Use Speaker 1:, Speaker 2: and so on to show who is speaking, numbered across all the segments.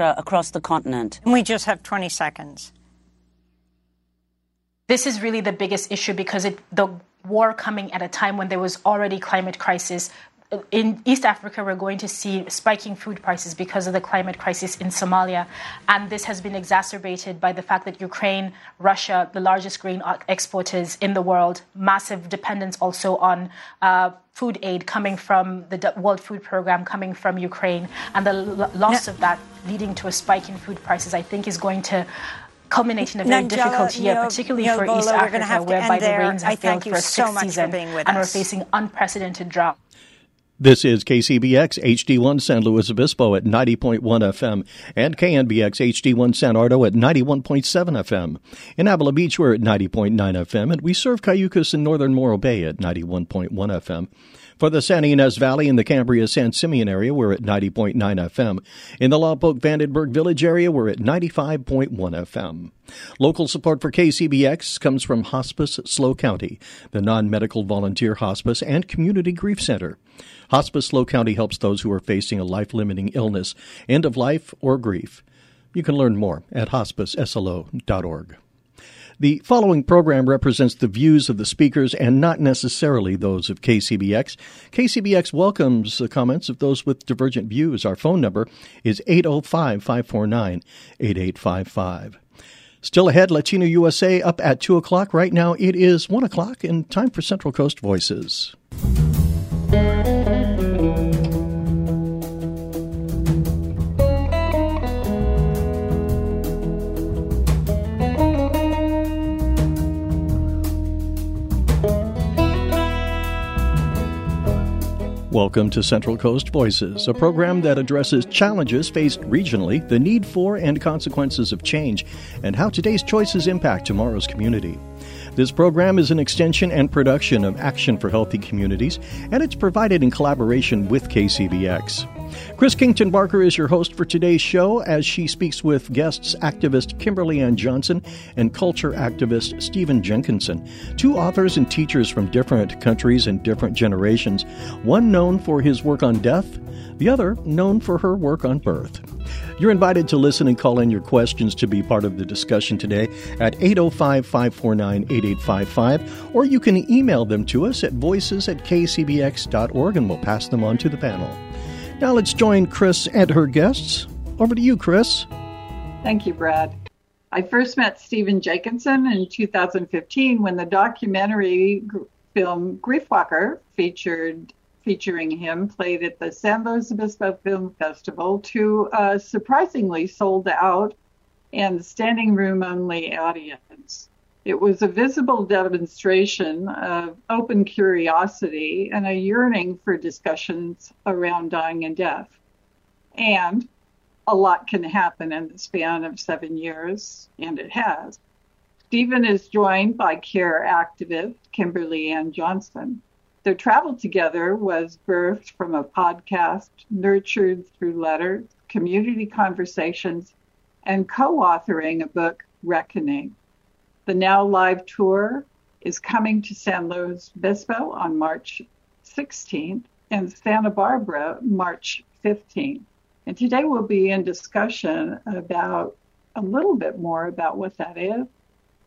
Speaker 1: across the continent.
Speaker 2: We just have 20 seconds.
Speaker 3: This is really the biggest issue because it, the war coming at a time when there was already climate crisis in East Africa, we're going to see spiking food prices because of the climate crisis in Somalia. And this has been exacerbated by the fact that Ukraine, Russia, the largest grain exporters in the world, massive dependence also on uh, food aid coming from the World Food Program, coming from Ukraine. And the l- loss yeah. of that leading to a spike in food prices, I think, is going to culminate in a very difficult year, particularly for East Africa, whereby the rains have failed for a sixth season, and us. we're facing unprecedented drought.
Speaker 4: This is KCBX HD1 San Luis Obispo at 90.1 FM and KNBX HD1 San Ardo at 91.7 FM. In Avila Beach, we're at 90.9 FM, and we serve Cayucos in northern Morro Bay at 91.1 FM. For the Santa Ynez Valley and the Cambria San Simeon area, we're at 90.9 FM. In the Lompoc Vandenberg Village area, we're at 95.1 FM. Local support for KCBX comes from Hospice SLO County, the non medical volunteer hospice and community grief center. Hospice SLO County helps those who are facing a life limiting illness, end of life, or grief. You can learn more at hospiceslo.org. The following program represents the views of the speakers and not necessarily those of KCBX. KCBX welcomes the comments of those with divergent views. Our phone number is 805 549 8855. Still ahead, Latino USA up at 2 o'clock. Right now it is 1 o'clock and time for Central Coast Voices. Welcome to Central Coast Voices, a program that addresses challenges faced regionally, the need for and consequences of change, and how today's choices impact tomorrow's community. This program is an extension and production of Action for Healthy Communities, and it's provided in collaboration with KCBX. Chris Kington Barker is your host for today's show as she speaks with guests activist Kimberly Ann Johnson and culture activist Stephen Jenkinson, two authors and teachers from different countries and different generations, one known for his work on death, the other known for her work on birth. You're invited to listen and call in your questions to be part of the discussion today at 805 549 8855, or you can email them to us at voices at kcbx.org and we'll pass them on to the panel. Now let's join Chris and her guests. Over to you, Chris.
Speaker 5: Thank you, Brad. I first met Stephen Jenkinson in 2015 when the documentary film Griefwalker featured featuring him played at the San Luis Obispo Film Festival to a uh, surprisingly sold out and standing room only audience. It was a visible demonstration of open curiosity and a yearning for discussions around dying and death. And a lot can happen in the span of seven years, and it has. Stephen is joined by care activist Kimberly Ann Johnson. Their travel together was birthed from a podcast nurtured through letters, community conversations, and co authoring a book, Reckoning. The Now Live Tour is coming to San Luis Obispo on March 16th and Santa Barbara March 15th. And today we'll be in discussion about a little bit more about what that is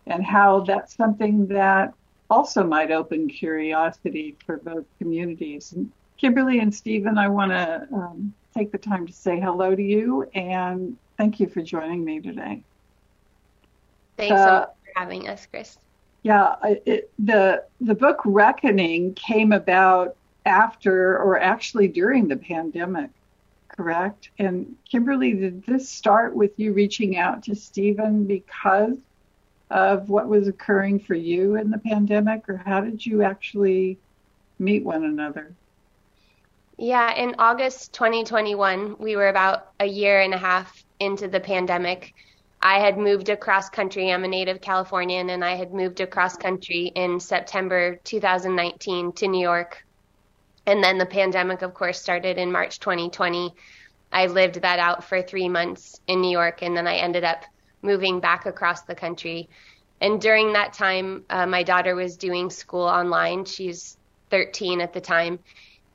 Speaker 5: and how that's something that also might open curiosity for both communities. And Kimberly and Stephen, I want to um, take the time to say hello to you and thank you for joining me today.
Speaker 6: Thanks uh, so much for having us, Chris.
Speaker 5: Yeah, it, the the book Reckoning came about after, or actually during the pandemic, correct? And Kimberly, did this start with you reaching out to Stephen because of what was occurring for you in the pandemic, or how did you actually meet one another?
Speaker 6: Yeah, in August 2021, we were about a year and a half into the pandemic. I had moved across country. I'm a native Californian, and I had moved across country in September 2019 to New York. And then the pandemic, of course, started in March 2020. I lived that out for three months in New York, and then I ended up moving back across the country. And during that time, uh, my daughter was doing school online. She's 13 at the time.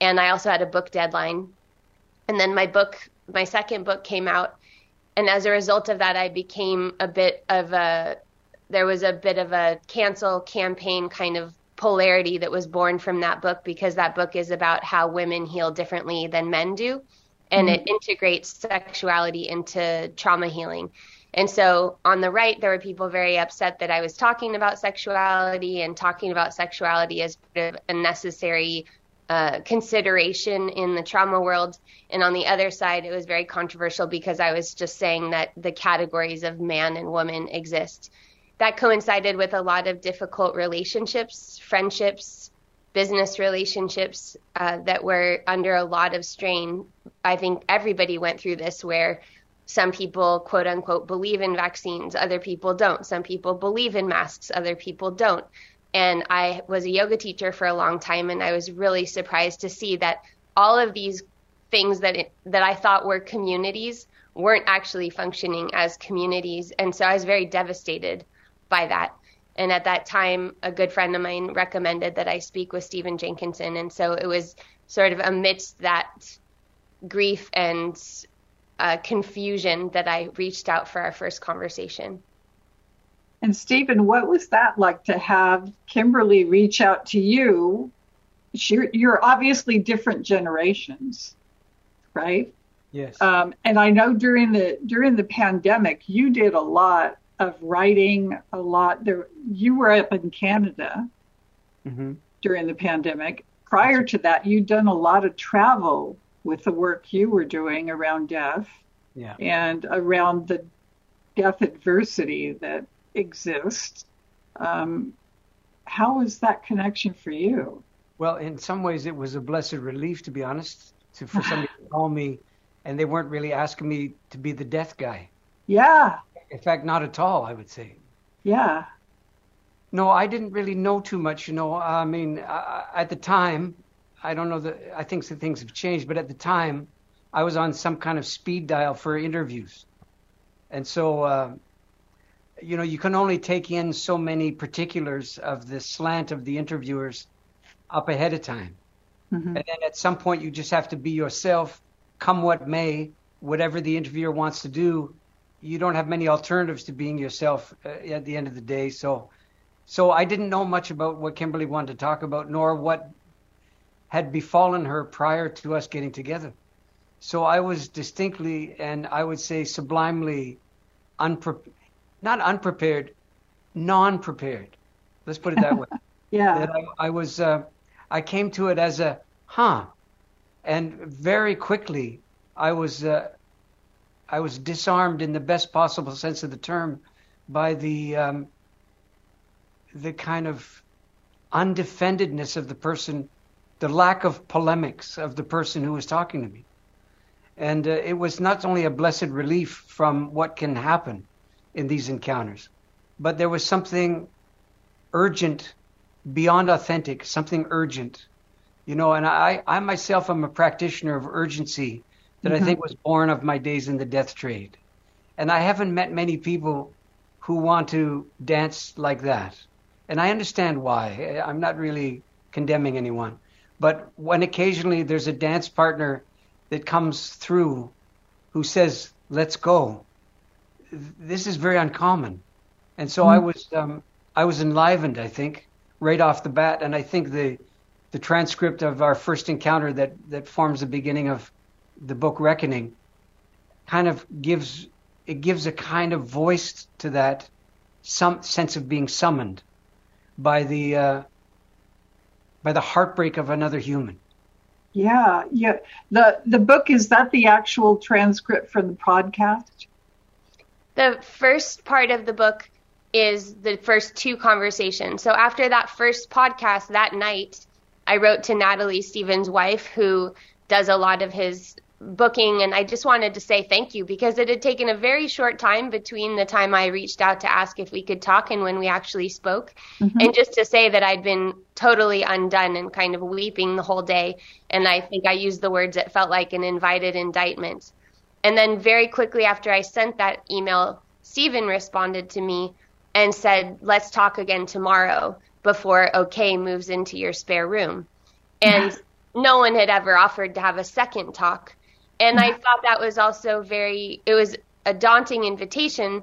Speaker 6: And I also had a book deadline. And then my book, my second book came out and as a result of that, I became a bit of a there was a bit of a cancel campaign kind of polarity that was born from that book because that book is about how women heal differently than men do and mm-hmm. it integrates sexuality into trauma healing. And so on the right, there were people very upset that I was talking about sexuality and talking about sexuality as a necessary uh, consideration in the trauma world. And on the other side, it was very controversial because I was just saying that the categories of man and woman exist. That coincided with a lot of difficult relationships, friendships, business relationships uh, that were under a lot of strain. I think everybody went through this where some people, quote unquote, believe in vaccines, other people don't. Some people believe in masks, other people don't. And I was a yoga teacher for a long time, and I was really surprised to see that all of these things that it, that I thought were communities weren't actually functioning as communities, and so I was very devastated by that. And at that time, a good friend of mine recommended that I speak with Stephen Jenkinson, and so it was sort of amidst that grief and uh, confusion that I reached out for our first conversation.
Speaker 5: And Stephen, what was that like to have Kimberly reach out to you? You're, you're obviously different generations, right?
Speaker 1: Yes.
Speaker 5: Um, and I know during the during the pandemic, you did a lot of writing, a lot. There, you were up in Canada mm-hmm. during the pandemic. Prior to that, you'd done a lot of travel with the work you were doing around death
Speaker 1: yeah.
Speaker 5: and around the death adversity that exists. Um, how was that connection for you?
Speaker 1: Well, in some ways, it was a blessed relief, to be honest, to, for somebody to call me, and they weren't really asking me to be the death guy.
Speaker 5: Yeah.
Speaker 1: In fact, not at all, I would say.
Speaker 5: Yeah.
Speaker 1: No, I didn't really know too much. You know, I mean, uh, at the time, I don't know that I think that things have changed, but at the time, I was on some kind of speed dial for interviews, and so uh, you know you can only take in so many particulars of the slant of the interviewers up ahead of time, mm-hmm. and then at some point you just have to be yourself, come what may, whatever the interviewer wants to do. You don't have many alternatives to being yourself uh, at the end of the day. So, so I didn't know much about what Kimberly wanted to talk about, nor what had befallen her prior to us getting together. So I was distinctly and I would say sublimely unprepared, not unprepared, non-prepared. Let's put it that way.
Speaker 5: yeah.
Speaker 1: That I, I was, uh, I came to it as a, huh, and very quickly I was, uh, I was disarmed in the best possible sense of the term by the, um, the kind of undefendedness of the person the lack of polemics of the person who was talking to me. And uh, it was not only a blessed relief from what can happen in these encounters, but there was something urgent beyond authentic, something urgent. You know, and I, I myself am a practitioner of urgency that mm-hmm. I think was born of my days in the death trade. And I haven't met many people who want to dance like that. And I understand why. I'm not really condemning anyone. But when occasionally there's a dance partner that comes through who says, let's go, this is very uncommon. And so mm I was, um, I was enlivened, I think, right off the bat. And I think the, the transcript of our first encounter that, that forms the beginning of the book Reckoning kind of gives, it gives a kind of voice to that some sense of being summoned by the, uh, by the heartbreak of another human.
Speaker 5: Yeah, yeah. The the book is that the actual transcript from the podcast?
Speaker 6: The first part of the book is the first two conversations. So after that first podcast that night, I wrote to Natalie Stephen's wife who does a lot of his booking and I just wanted to say thank you because it had taken a very short time between the time I reached out to ask if we could talk and when we actually spoke mm-hmm. and just to say that I'd been totally undone and kind of weeping the whole day and I think I used the words it felt like an invited indictment. And then very quickly after I sent that email, Stephen responded to me and said, "Let's talk again tomorrow before OK moves into your spare room." And no one had ever offered to have a second talk and I thought that was also very, it was a daunting invitation,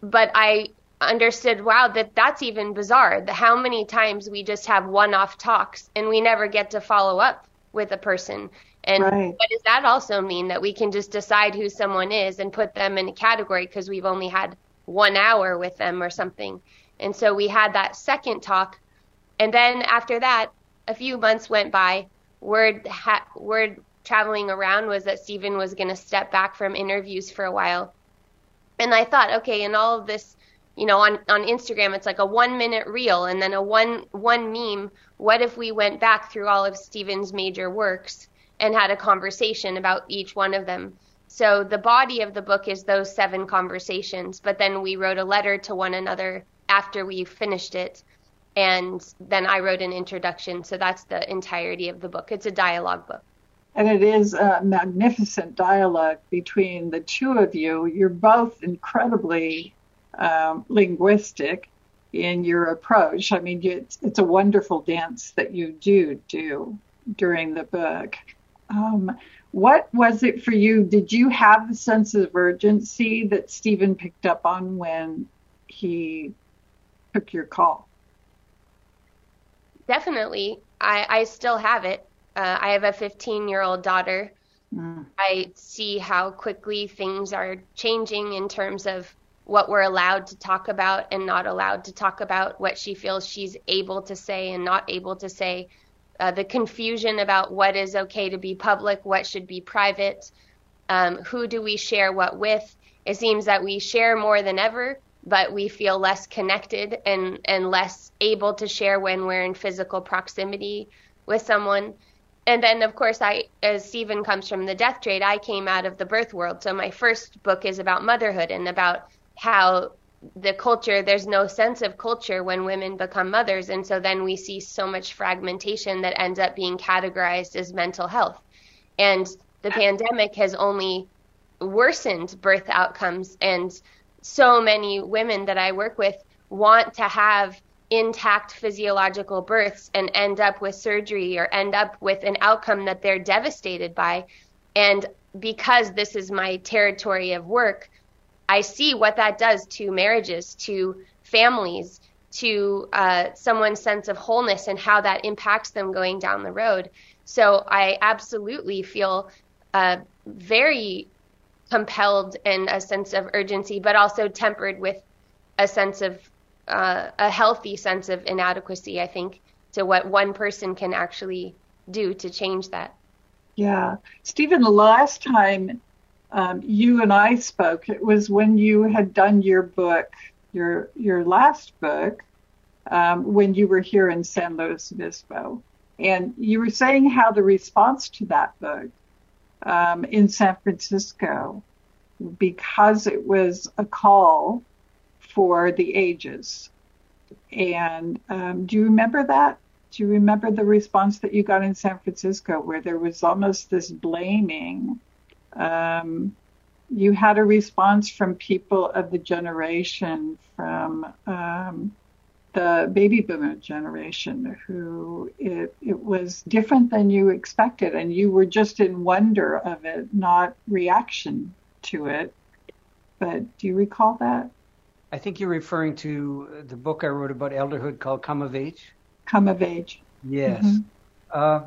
Speaker 6: but I understood, wow, that that's even bizarre. The, how many times we just have one-off talks and we never get to follow up with a person. And right. what does that also mean that we can just decide who someone is and put them in a category because we've only had one hour with them or something? And so we had that second talk, and then after that, a few months went by. Word ha- word traveling around was that Stephen was going to step back from interviews for a while. And I thought, okay, in all of this, you know, on, on Instagram, it's like a one minute reel and then a one, one meme. What if we went back through all of Stephen's major works and had a conversation about each one of them? So the body of the book is those seven conversations, but then we wrote a letter to one another after we finished it. And then I wrote an introduction. So that's the entirety of the book. It's a dialogue book
Speaker 5: and it is a magnificent dialogue between the two of you. You're both incredibly um, linguistic in your approach. I mean, it's, it's a wonderful dance that you do do during the book. Um, what was it for you? Did you have the sense of urgency that Stephen picked up on when he took your call?
Speaker 6: Definitely. I, I still have it. Uh, I have a 15 year old daughter. Mm. I see how quickly things are changing in terms of what we're allowed to talk about and not allowed to talk about, what she feels she's able to say and not able to say, uh, the confusion about what is okay to be public, what should be private, um, who do we share what with. It seems that we share more than ever, but we feel less connected and, and less able to share when we're in physical proximity with someone and then of course I as Stephen comes from the death trade, I came out of the birth world. So my first book is about motherhood and about how the culture there's no sense of culture when women become mothers and so then we see so much fragmentation that ends up being categorized as mental health. And the pandemic has only worsened birth outcomes and so many women that I work with want to have intact physiological births and end up with surgery or end up with an outcome that they're devastated by. And because this is my territory of work, I see what that does to marriages, to families, to uh, someone's sense of wholeness and how that impacts them going down the road. So I absolutely feel uh, very compelled and a sense of urgency, but also tempered with a sense of uh, a healthy sense of inadequacy, I think, to what one person can actually do to change that.
Speaker 5: Yeah. Stephen, last time um, you and I spoke, it was when you had done your book, your your last book, um, when you were here in San Luis Obispo. And you were saying how the response to that book um, in San Francisco, because it was a call for the ages. And um, do you remember that? Do you remember the response that you got in San Francisco where there was almost this blaming? Um, you had a response from people of the generation from um, the baby boomer generation who it, it was different than you expected and you were just in wonder of it, not reaction to it. But do you recall that?
Speaker 1: I think you're referring to the book I wrote about elderhood called Come of Age.
Speaker 5: Come of Age.
Speaker 1: Yes. Mm-hmm. Uh,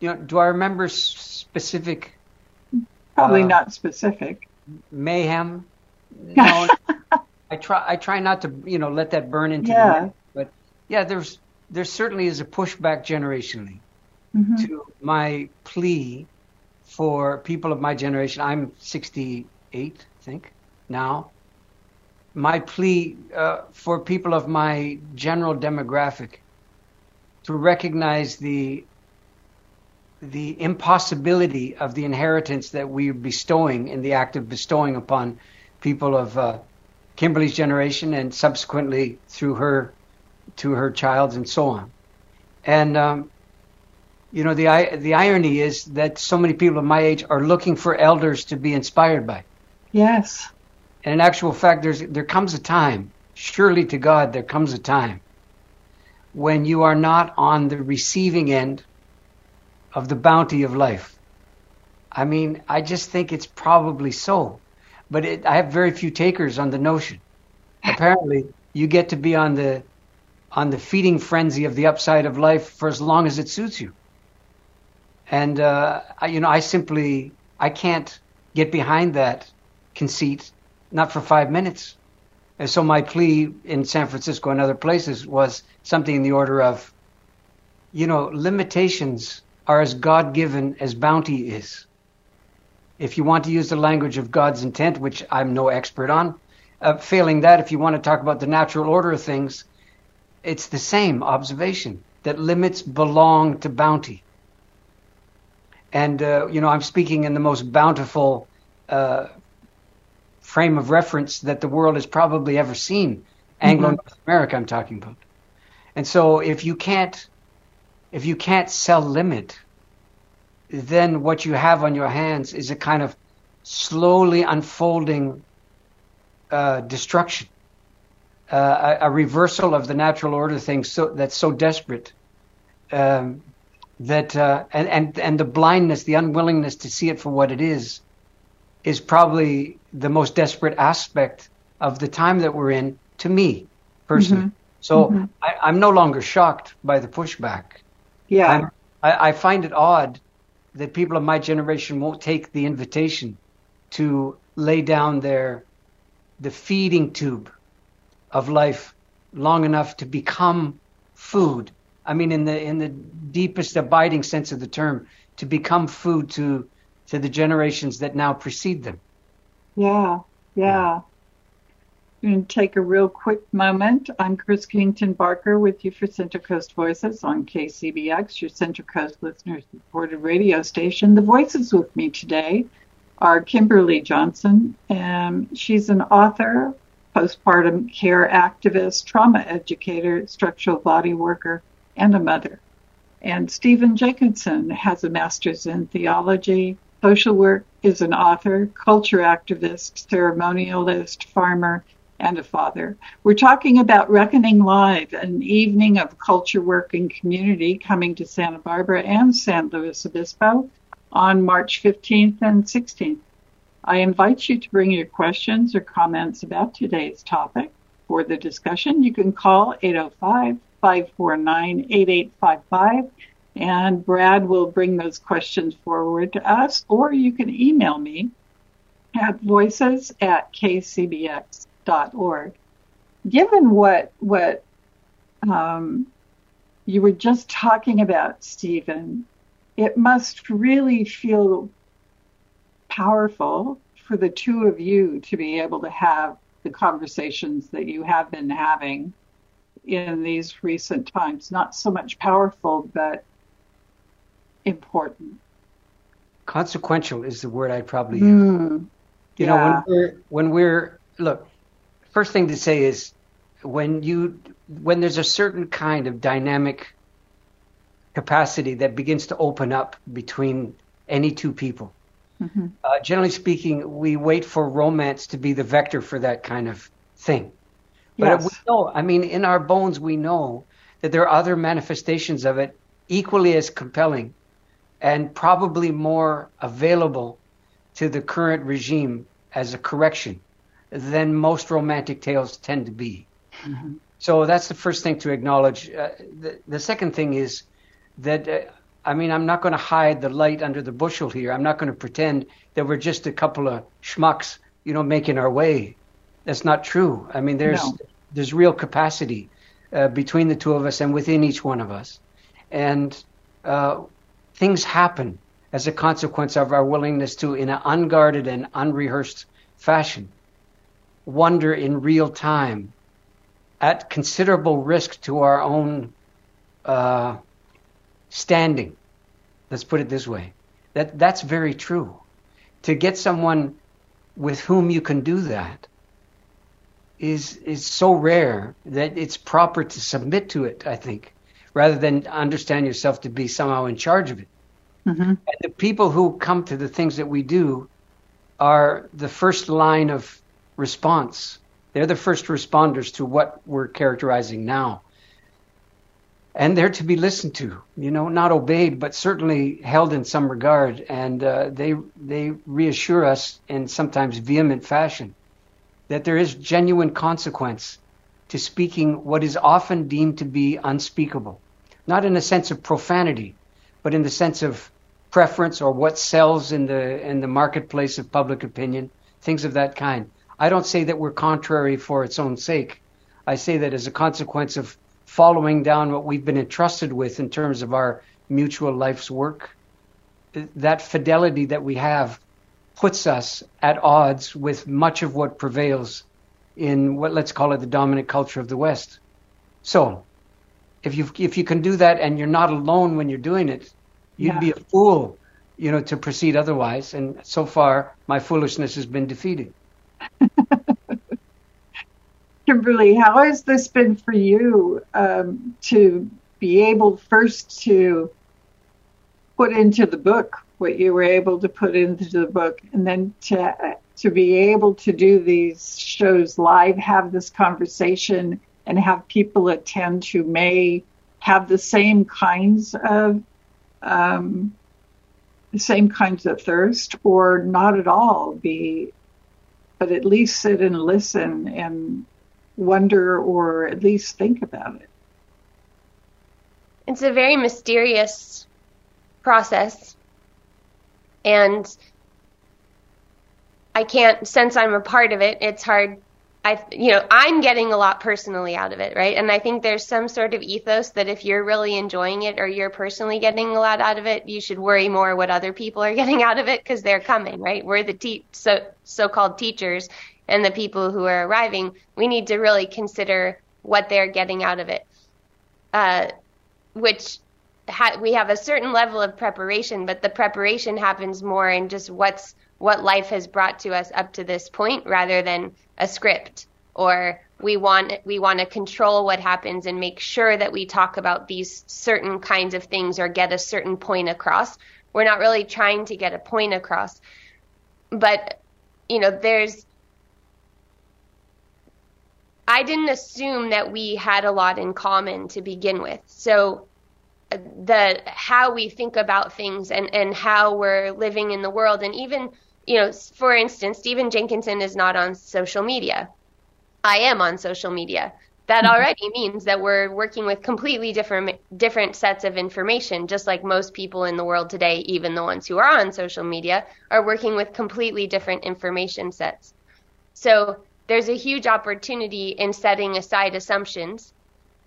Speaker 1: you know, do I remember specific?
Speaker 5: Probably uh, not specific.
Speaker 1: Mayhem. No, I try. I try not to, you know, let that burn into yeah. me. But yeah, there's there certainly is a pushback generationally mm-hmm. to my plea for people of my generation. I'm 68, I think now my plea uh, for people of my general demographic to recognize the the impossibility of the inheritance that we're bestowing in the act of bestowing upon people of uh, Kimberly's generation and subsequently through her to her child's and so on. And um, you know the the irony is that so many people of my age are looking for elders to be inspired by.
Speaker 5: Yes.
Speaker 1: And in actual fact, there's, there comes a time, surely to God, there comes a time when you are not on the receiving end of the bounty of life. I mean, I just think it's probably so. but it, I have very few takers on the notion. Apparently, you get to be on the on the feeding frenzy of the upside of life for as long as it suits you. And uh, I, you know, I simply I can't get behind that conceit, not for five minutes. And so my plea in San Francisco and other places was something in the order of, you know, limitations are as God given as bounty is. If you want to use the language of God's intent, which I'm no expert on, uh, failing that, if you want to talk about the natural order of things, it's the same observation that limits belong to bounty. And, uh, you know, I'm speaking in the most bountiful uh, frame of reference that the world has probably ever seen. Anglo North mm-hmm. America, I'm talking about. And so if you can't, if you can't sell limit, then what you have on your hands is a kind of slowly unfolding uh, destruction, uh, a, a, reversal of the natural order thing so, that's so desperate. Um, that uh, and, and and the blindness, the unwillingness to see it for what it is, is probably the most desperate aspect of the time that we're in to me personally. Mm-hmm. So mm-hmm. I, am no longer shocked by the pushback.
Speaker 5: Yeah,
Speaker 1: I, I find it odd that people of my generation won't take the invitation to lay down their the feeding tube of life long enough to become food. I mean, in the in the deepest abiding sense of the term, to become food to to the generations that now precede them.
Speaker 5: Yeah, yeah. Going to take a real quick moment. I'm Chris Kington Barker with you for Central Coast Voices on KCBX, your Central Coast listeners supported radio station. The voices with me today are Kimberly Johnson, and she's an author, postpartum care activist, trauma educator, structural body worker, and a mother. And Stephen Jenkinson has a master's in theology, social work, is an author, culture activist, ceremonialist, farmer, and a father. We're talking about Reckoning Live, an evening of culture, work, and community coming to Santa Barbara and San Luis Obispo on March 15th and 16th. I invite you to bring your questions or comments about today's topic for the discussion. You can call 805 549 8855 and Brad will bring those questions forward to us, or you can email me at voices at kcbx org. Given what what um, you were just talking about, Stephen, it must really feel powerful for the two of you to be able to have the conversations that you have been having in these recent times. Not so much powerful, but important.
Speaker 1: Consequential is the word I'd probably use. Mm, you yeah. know, when we're when we're look, first thing to say is when you when there's a certain kind of dynamic capacity that begins to open up between any two people. Mm-hmm. Uh, generally speaking, we wait for romance to be the vector for that kind of thing. But yes. we know, I mean, in our bones, we know that there are other manifestations of it equally as compelling and probably more available to the current regime as a correction than most romantic tales tend to be. Mm-hmm. So that's the first thing to acknowledge. Uh, the, the, second thing is that, uh, I mean, I'm not going to hide the light under the bushel here. I'm not going to pretend that we're just a couple of schmucks, you know, making our way. That's not true. I mean, there's no. there's real capacity uh, between the two of us and within each one of us, and uh, things happen as a consequence of our willingness to, in an unguarded and unrehearsed fashion, wonder in real time at considerable risk to our own uh, standing. Let's put it this way. That that's very true. To get someone with whom you can do that is is so rare that it's proper to submit to it. I think, rather than understand yourself to be somehow in charge of it. Mm-hmm. And the people who come to the things that we do are the first line of response. They're the first responders to what we're characterizing now. and they're to be listened to. You know, not obeyed, but certainly held in some regard. And uh, they they reassure us in sometimes vehement fashion that there is genuine consequence to speaking what is often deemed to be unspeakable, not in a sense of profanity, but in the sense of preference or what sells in the in the marketplace of public opinion, things of that kind. I don't say that we're contrary for its own sake. I say that as a consequence of following down what we've been entrusted with in terms of our mutual life's work. That fidelity that we have puts us at odds with much of what prevails in what let's call it the dominant culture of the West. So, if you if you can do that and you're not alone when you're doing it, you'd yeah. be a fool, you know, to proceed otherwise. And so far, my foolishness has been defeated.
Speaker 5: Kimberly, how has this been for you um, to be able first to put into the book what you were able to put into the book, and then to to be able to do these shows live, have this conversation, and have people attend who may have the same kinds of um, the same kinds of thirst, or not at all be, but at least sit and listen and wonder or at least think about it.
Speaker 6: It's a very mysterious process. And I can't, since I'm a part of it, it's hard. I, you know, I'm getting a lot personally out of it, right? And I think there's some sort of ethos that if you're really enjoying it or you're personally getting a lot out of it, you should worry more what other people are getting out of it because they're coming, right? We're the te- so so-called teachers, and the people who are arriving, we need to really consider what they're getting out of it. Uh, which ha- we have a certain level of preparation, but the preparation happens more in just what's what life has brought to us up to this point, rather than a script or we want we want to control what happens and make sure that we talk about these certain kinds of things or get a certain point across. We're not really trying to get a point across, but you know, there's I didn't assume that we had a lot in common to begin with. So uh, the how we think about things and and how we're living in the world and even you know for instance Stephen Jenkinson is not on social media. I am on social media. That mm-hmm. already means that we're working with completely different different sets of information just like most people in the world today even the ones who are on social media are working with completely different information sets. So there's a huge opportunity in setting aside assumptions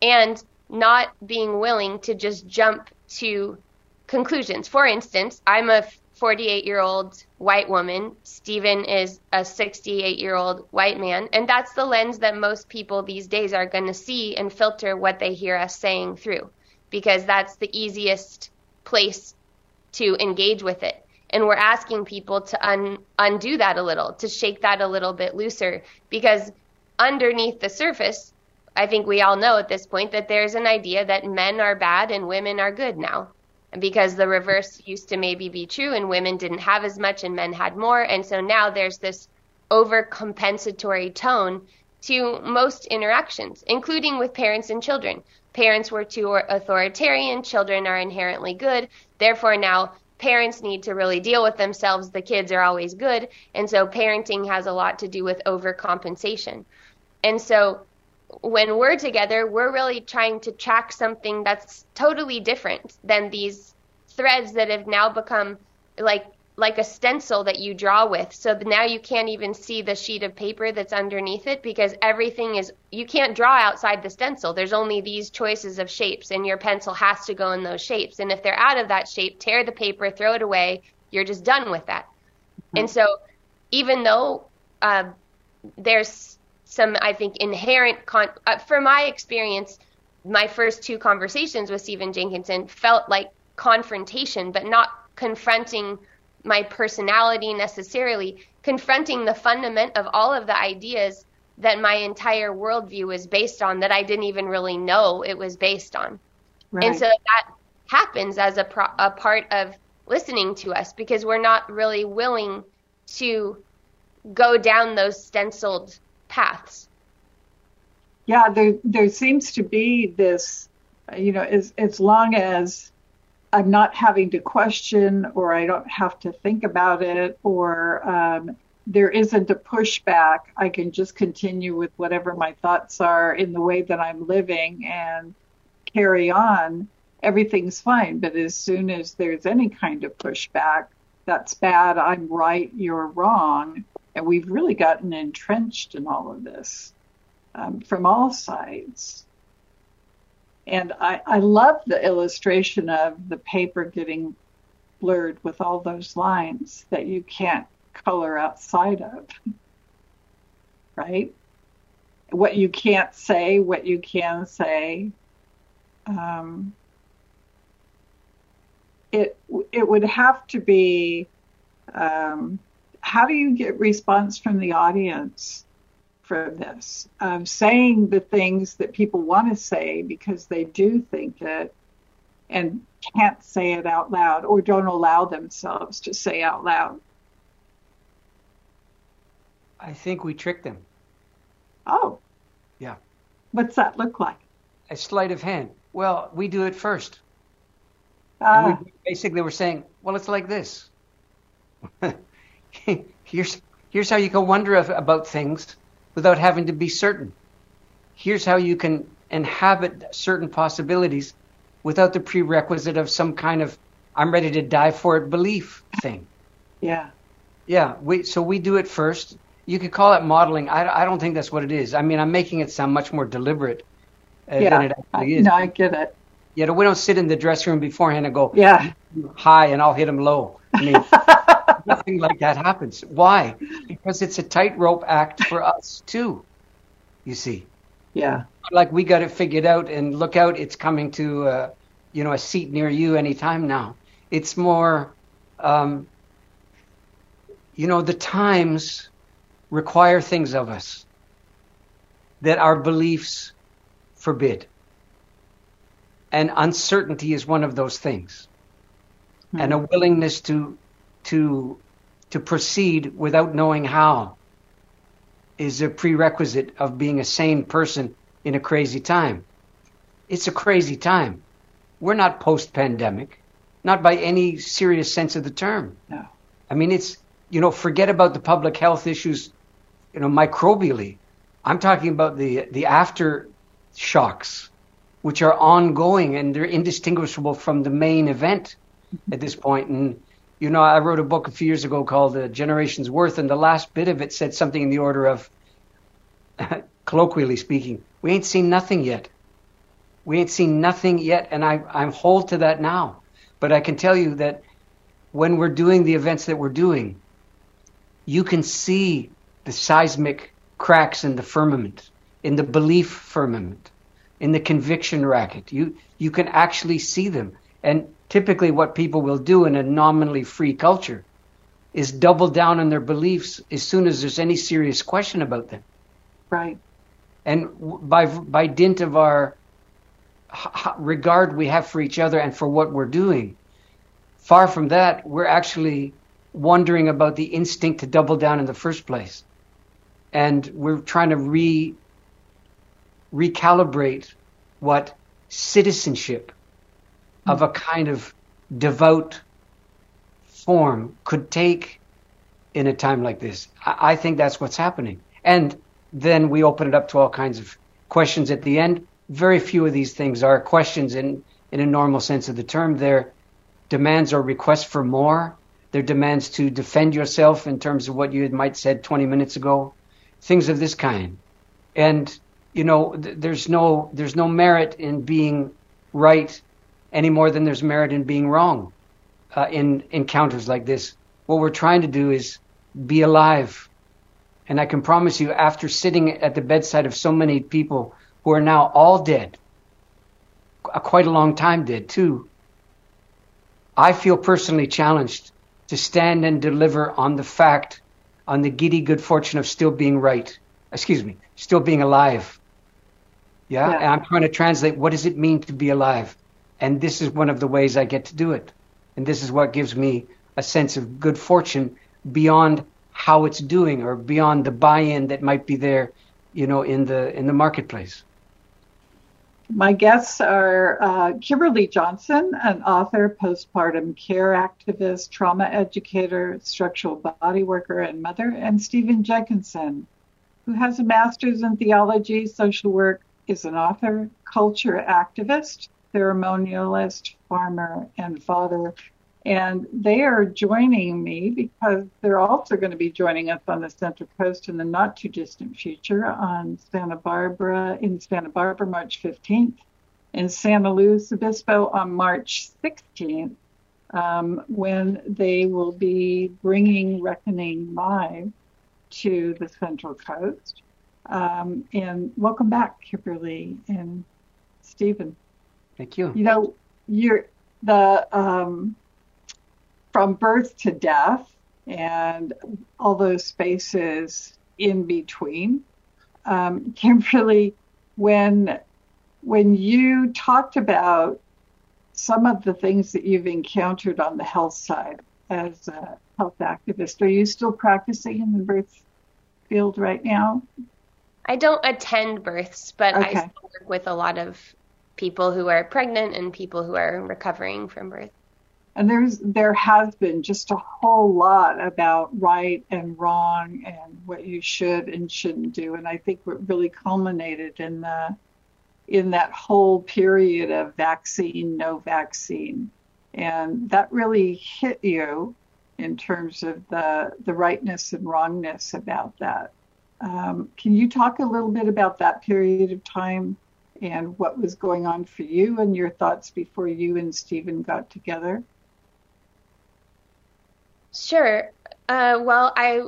Speaker 6: and not being willing to just jump to conclusions. For instance, I'm a 48 year old white woman. Stephen is a 68 year old white man. And that's the lens that most people these days are going to see and filter what they hear us saying through because that's the easiest place to engage with it. And we're asking people to un- undo that a little, to shake that a little bit looser, because underneath the surface, I think we all know at this point that there's an idea that men are bad and women are good now. Because the reverse used to maybe be true and women didn't have as much and men had more. And so now there's this overcompensatory tone to most interactions, including with parents and children. Parents were too authoritarian, children are inherently good. Therefore, now parents need to really deal with themselves. The kids are always good. And so parenting has a lot to do with overcompensation. And so when we're together, we're really trying to track something that's totally different than these threads that have now become like like a stencil that you draw with. So now you can't even see the sheet of paper that's underneath it because everything is, you can't draw outside the stencil. There's only these choices of shapes, and your pencil has to go in those shapes. And if they're out of that shape, tear the paper, throw it away. You're just done with that. Mm-hmm. And so, even though uh, there's some, I think, inherent, con- uh, for my experience, my first two conversations with Stephen Jenkinson felt like confrontation, but not confronting my personality necessarily, confronting the fundament of all of the ideas that my entire worldview was based on that I didn't even really know it was based on. Right. And so that happens as a, pro- a part of listening to us because we're not really willing to go down those stenciled paths.
Speaker 5: Yeah, there there seems to be this you know, as as long as I'm not having to question or I don't have to think about it or um, there isn't a pushback. I can just continue with whatever my thoughts are in the way that I'm living and carry on. Everything's fine. But as soon as there's any kind of pushback, that's bad, I'm right, you're wrong. And we've really gotten entrenched in all of this um, from all sides. And I, I love the illustration of the paper getting blurred with all those lines that you can't color outside of. Right? What you can't say, what you can say. Um, it it would have to be um, how do you get response from the audience for this um, saying the things that people want to say because they do think it and can't say it out loud or don't allow themselves to say out loud
Speaker 1: I think we tricked them.
Speaker 5: Oh.
Speaker 1: Yeah.
Speaker 5: What's that look like?
Speaker 1: A sleight of hand. Well, we do it first.
Speaker 5: Uh,
Speaker 1: we basically, we're saying, well, it's like this. here's here's how you can wonder about things without having to be certain. Here's how you can inhabit certain possibilities without the prerequisite of some kind of I'm ready to die for it belief thing.
Speaker 5: Yeah.
Speaker 1: Yeah. We so we do it first you could call it modeling. I, I don't think that's what it is. I mean, I'm making it sound much more deliberate uh,
Speaker 5: yeah,
Speaker 1: than it actually is.
Speaker 5: No, I get it.
Speaker 1: Yeah, we don't sit in the dressing room beforehand and go,
Speaker 5: yeah,
Speaker 1: high, and I'll hit him low. I mean, nothing like that happens. Why? Because it's a tightrope act for us too. You see.
Speaker 5: Yeah.
Speaker 1: Like we got it figured out, and look out, it's coming to, uh, you know, a seat near you anytime now. It's more, um, you know, the times require things of us that our beliefs forbid. And uncertainty is one of those things. Mm-hmm. And a willingness to to to proceed without knowing how is a prerequisite of being a sane person in a crazy time. It's a crazy time. We're not post pandemic, not by any serious sense of the term.
Speaker 5: No.
Speaker 1: I mean, it's, you know, forget about the public health issues you know, microbially. I'm talking about the the after shocks, which are ongoing and they're indistinguishable from the main event at this point. And you know, I wrote a book a few years ago called uh, Generations Worth, and the last bit of it said something in the order of, colloquially speaking, we ain't seen nothing yet. We ain't seen nothing yet, and I, I'm hold to that now. But I can tell you that when we're doing the events that we're doing, you can see the seismic cracks in the firmament, in the belief firmament, in the conviction racket. You you can actually see them. And typically what people will do in a nominally free culture is double down on their beliefs as soon as there's any serious question about them.
Speaker 5: Right.
Speaker 1: And by by dint of our regard we have for each other and for what we're doing, far from that, we're actually wondering about the instinct to double down in the first place and we're trying to re recalibrate what citizenship. Of a kind of devout form could take in a time like this. I, I think that's what's happening. And then we open it up to all kinds of questions at the end. Very few of these things are questions in, in a normal sense of the term. They're demands or requests for more. They're demands to defend yourself in terms of what you might said 20 minutes ago things of this kind. And you know, th- there's no there's no merit in being right any more than there's merit in being wrong uh, in encounters like this. What we're trying to do is be alive. And I can promise you, after sitting at the bedside of so many people who are now all dead, quite a long time dead too, I feel personally challenged to stand and deliver on the fact on the giddy good fortune of still being right. Excuse me, still being alive. Yeah? yeah? And I'm trying to translate what does it mean to be alive? And this is one of the ways I get to do it. And this is what gives me a sense of good fortune beyond how it's doing or beyond the buy-in that might be there, you know, in the in the marketplace.
Speaker 5: My guests are uh, Kimberly Johnson, an author, postpartum care activist, trauma educator, structural body worker, and mother, and Stephen Jenkinson, who has a master's in theology, social work, is an author, culture activist, ceremonialist, farmer, and father. And they are joining me because they're also going to be joining us on the Central Coast in the not too distant future on Santa Barbara, in Santa Barbara, March 15th, in Santa Luis Obispo on March 16th, um, when they will be bringing Reckoning Live to the Central Coast. Um, and welcome back, Kimberly and Stephen.
Speaker 1: Thank you.
Speaker 5: You know, you're the um, from birth to death and all those spaces in between. Um, Kimberly, when when you talked about some of the things that you've encountered on the health side as a health activist, are you still practicing in the birth field right now?
Speaker 6: I don't attend births, but
Speaker 5: Okay.
Speaker 6: I still work with a lot of people who are pregnant and people who are recovering from birth.
Speaker 5: And there's there has been just a whole lot about right and wrong and what you should and shouldn't do. And I think what really culminated in the in that whole period of vaccine, no vaccine. And that really hit you in terms of the the rightness and wrongness about that. Um, can you talk a little bit about that period of time and what was going on for you and your thoughts before you and Stephen got together?
Speaker 6: Sure. Uh, well, I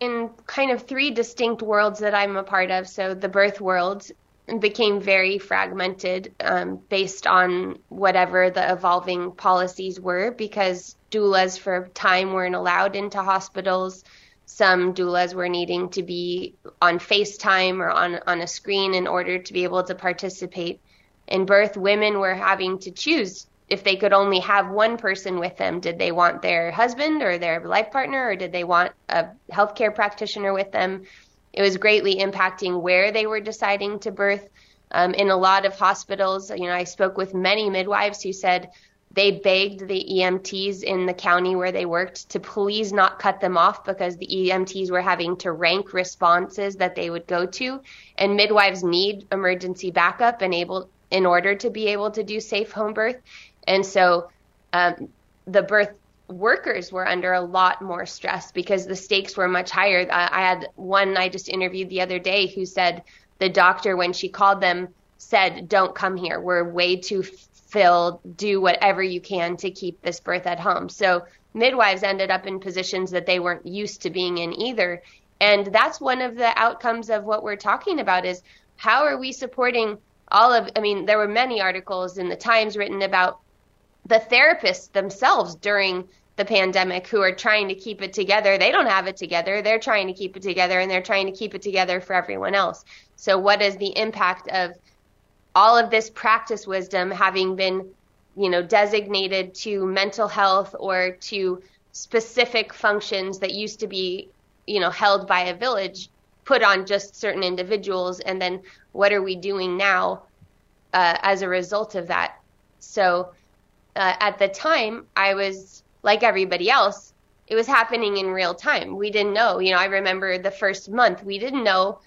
Speaker 6: in kind of three distinct worlds that I'm a part of. So the birth world became very fragmented um, based on whatever the evolving policies were because doulas for a time weren't allowed into hospitals. Some doulas were needing to be on FaceTime or on, on a screen in order to be able to participate in birth. Women were having to choose if they could only have one person with them. Did they want their husband or their life partner, or did they want a healthcare practitioner with them? It was greatly impacting where they were deciding to birth. Um, in a lot of hospitals, you know, I spoke with many midwives who said they begged the EMTs in the county where they worked to please not cut them off because the EMTs were having to rank responses that they would go to, and midwives need emergency backup and able in order to be able to do safe home birth. And so um, the birth workers were under a lot more stress because the stakes were much higher. I, I had one I just interviewed the other day who said the doctor, when she called them, said, Don't come here. We're way too filled. Do whatever you can to keep this birth at home. So midwives ended up in positions that they weren't used to being in either. And that's one of the outcomes of what we're talking about is how are we supporting all of I mean, there were many articles in the Times written about the therapists themselves during the pandemic who are trying to keep it together. They don't have it together. They're trying to keep it together and they're trying to keep it together for everyone else. So, what is the impact of all of this practice wisdom having been, you know, designated to mental health or to specific functions that used to be, you know, held by a village, put on just certain individuals? And then what are we doing now uh, as a result of that? So, uh, at the time, I was like everybody else. It was happening in real time. We didn't know. You know, I remember the first month we didn't know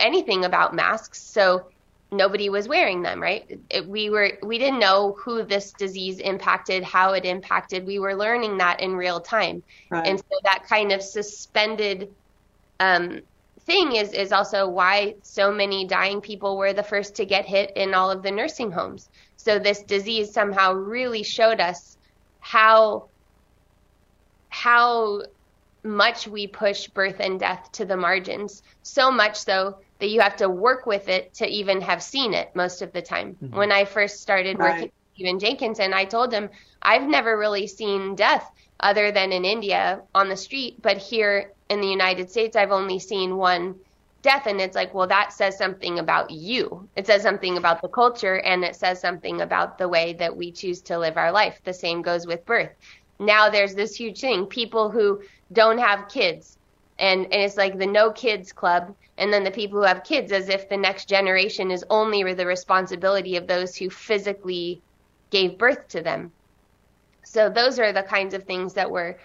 Speaker 6: anything about masks, so nobody was wearing them. Right? It, we were we didn't know who this disease impacted, how it impacted. We were learning that in real time,
Speaker 5: Right.
Speaker 6: and so that kind of suspended um, thing is is also why so many dying people were the first to get hit in all of the nursing homes. So this disease somehow really showed us how how much we push birth and death to the margins. So much so that you have to work with it to even have seen it most of the time. Mm-hmm. When I first started
Speaker 5: Right.
Speaker 6: working with Stephen Jenkinson, I told him I've never really seen death other than in India on the street, but here in the United States I've only seen one death. And it's like well that says something about you. It says something about the culture and it says something about the way that we choose to live our life. The same goes with birth. Now there's this huge thing. People who don't have kids and, and it's like the no kids club and then the people who have kids as if the next generation is only the responsibility of those who physically gave birth to them. So those are the kinds of things that were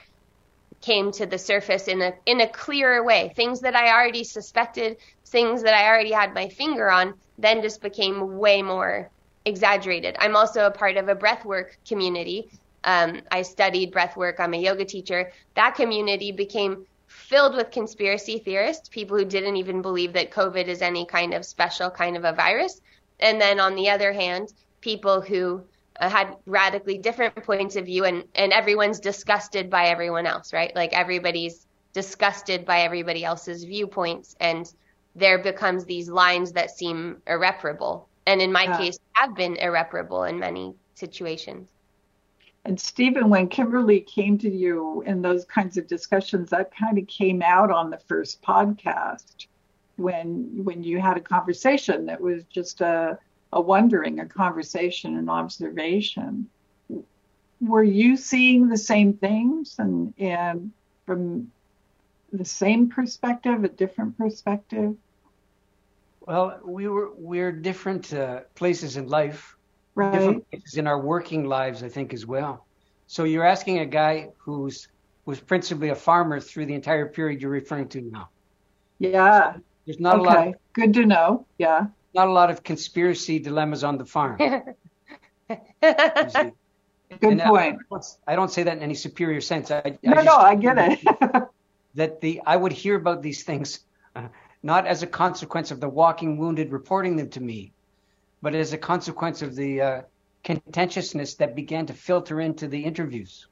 Speaker 6: came to the surface in a in a clearer way. Things that i already suspected things that i already had my finger on then just became way more exaggerated. I'm also a part of a breathwork community. Um, i studied breathwork. I'm a yoga teacher. That community became filled with conspiracy theorists, people who didn't even believe that COVID is any kind of special kind of a virus. And then on the other hand, people who uh, had radically different points of view and, and everyone's disgusted by everyone else, right? Like everybody's disgusted by everybody else's viewpoints and there becomes these lines that seem irreparable. And in my yeah. case, have been irreparable in many situations.
Speaker 5: And Stephen, when Kimberly came to you in those kinds of discussions, that kind of came out on the first podcast when when you had a conversation that was just a, a wondering, a conversation, an observation. Were you seeing the same things and, and from the same perspective, a different perspective?
Speaker 1: Well, we were we're different uh, places in life
Speaker 5: right.
Speaker 1: different places in our working lives, I think, as well. So you're asking a guy who's was principally a farmer through the entire period you're referring to now.
Speaker 5: Yeah. So
Speaker 1: there's not
Speaker 5: okay.
Speaker 1: a lot. Of,
Speaker 5: Good to know. Yeah.
Speaker 1: Not a lot of conspiracy dilemmas on the farm.
Speaker 5: Good and point.
Speaker 1: I, I don't say that in any superior sense. I,
Speaker 5: no, I no, I get it.
Speaker 1: that the I would hear about these things uh, not as a consequence of the walking wounded reporting them to me, but as a consequence of the uh, contentiousness that began to filter into the interviews,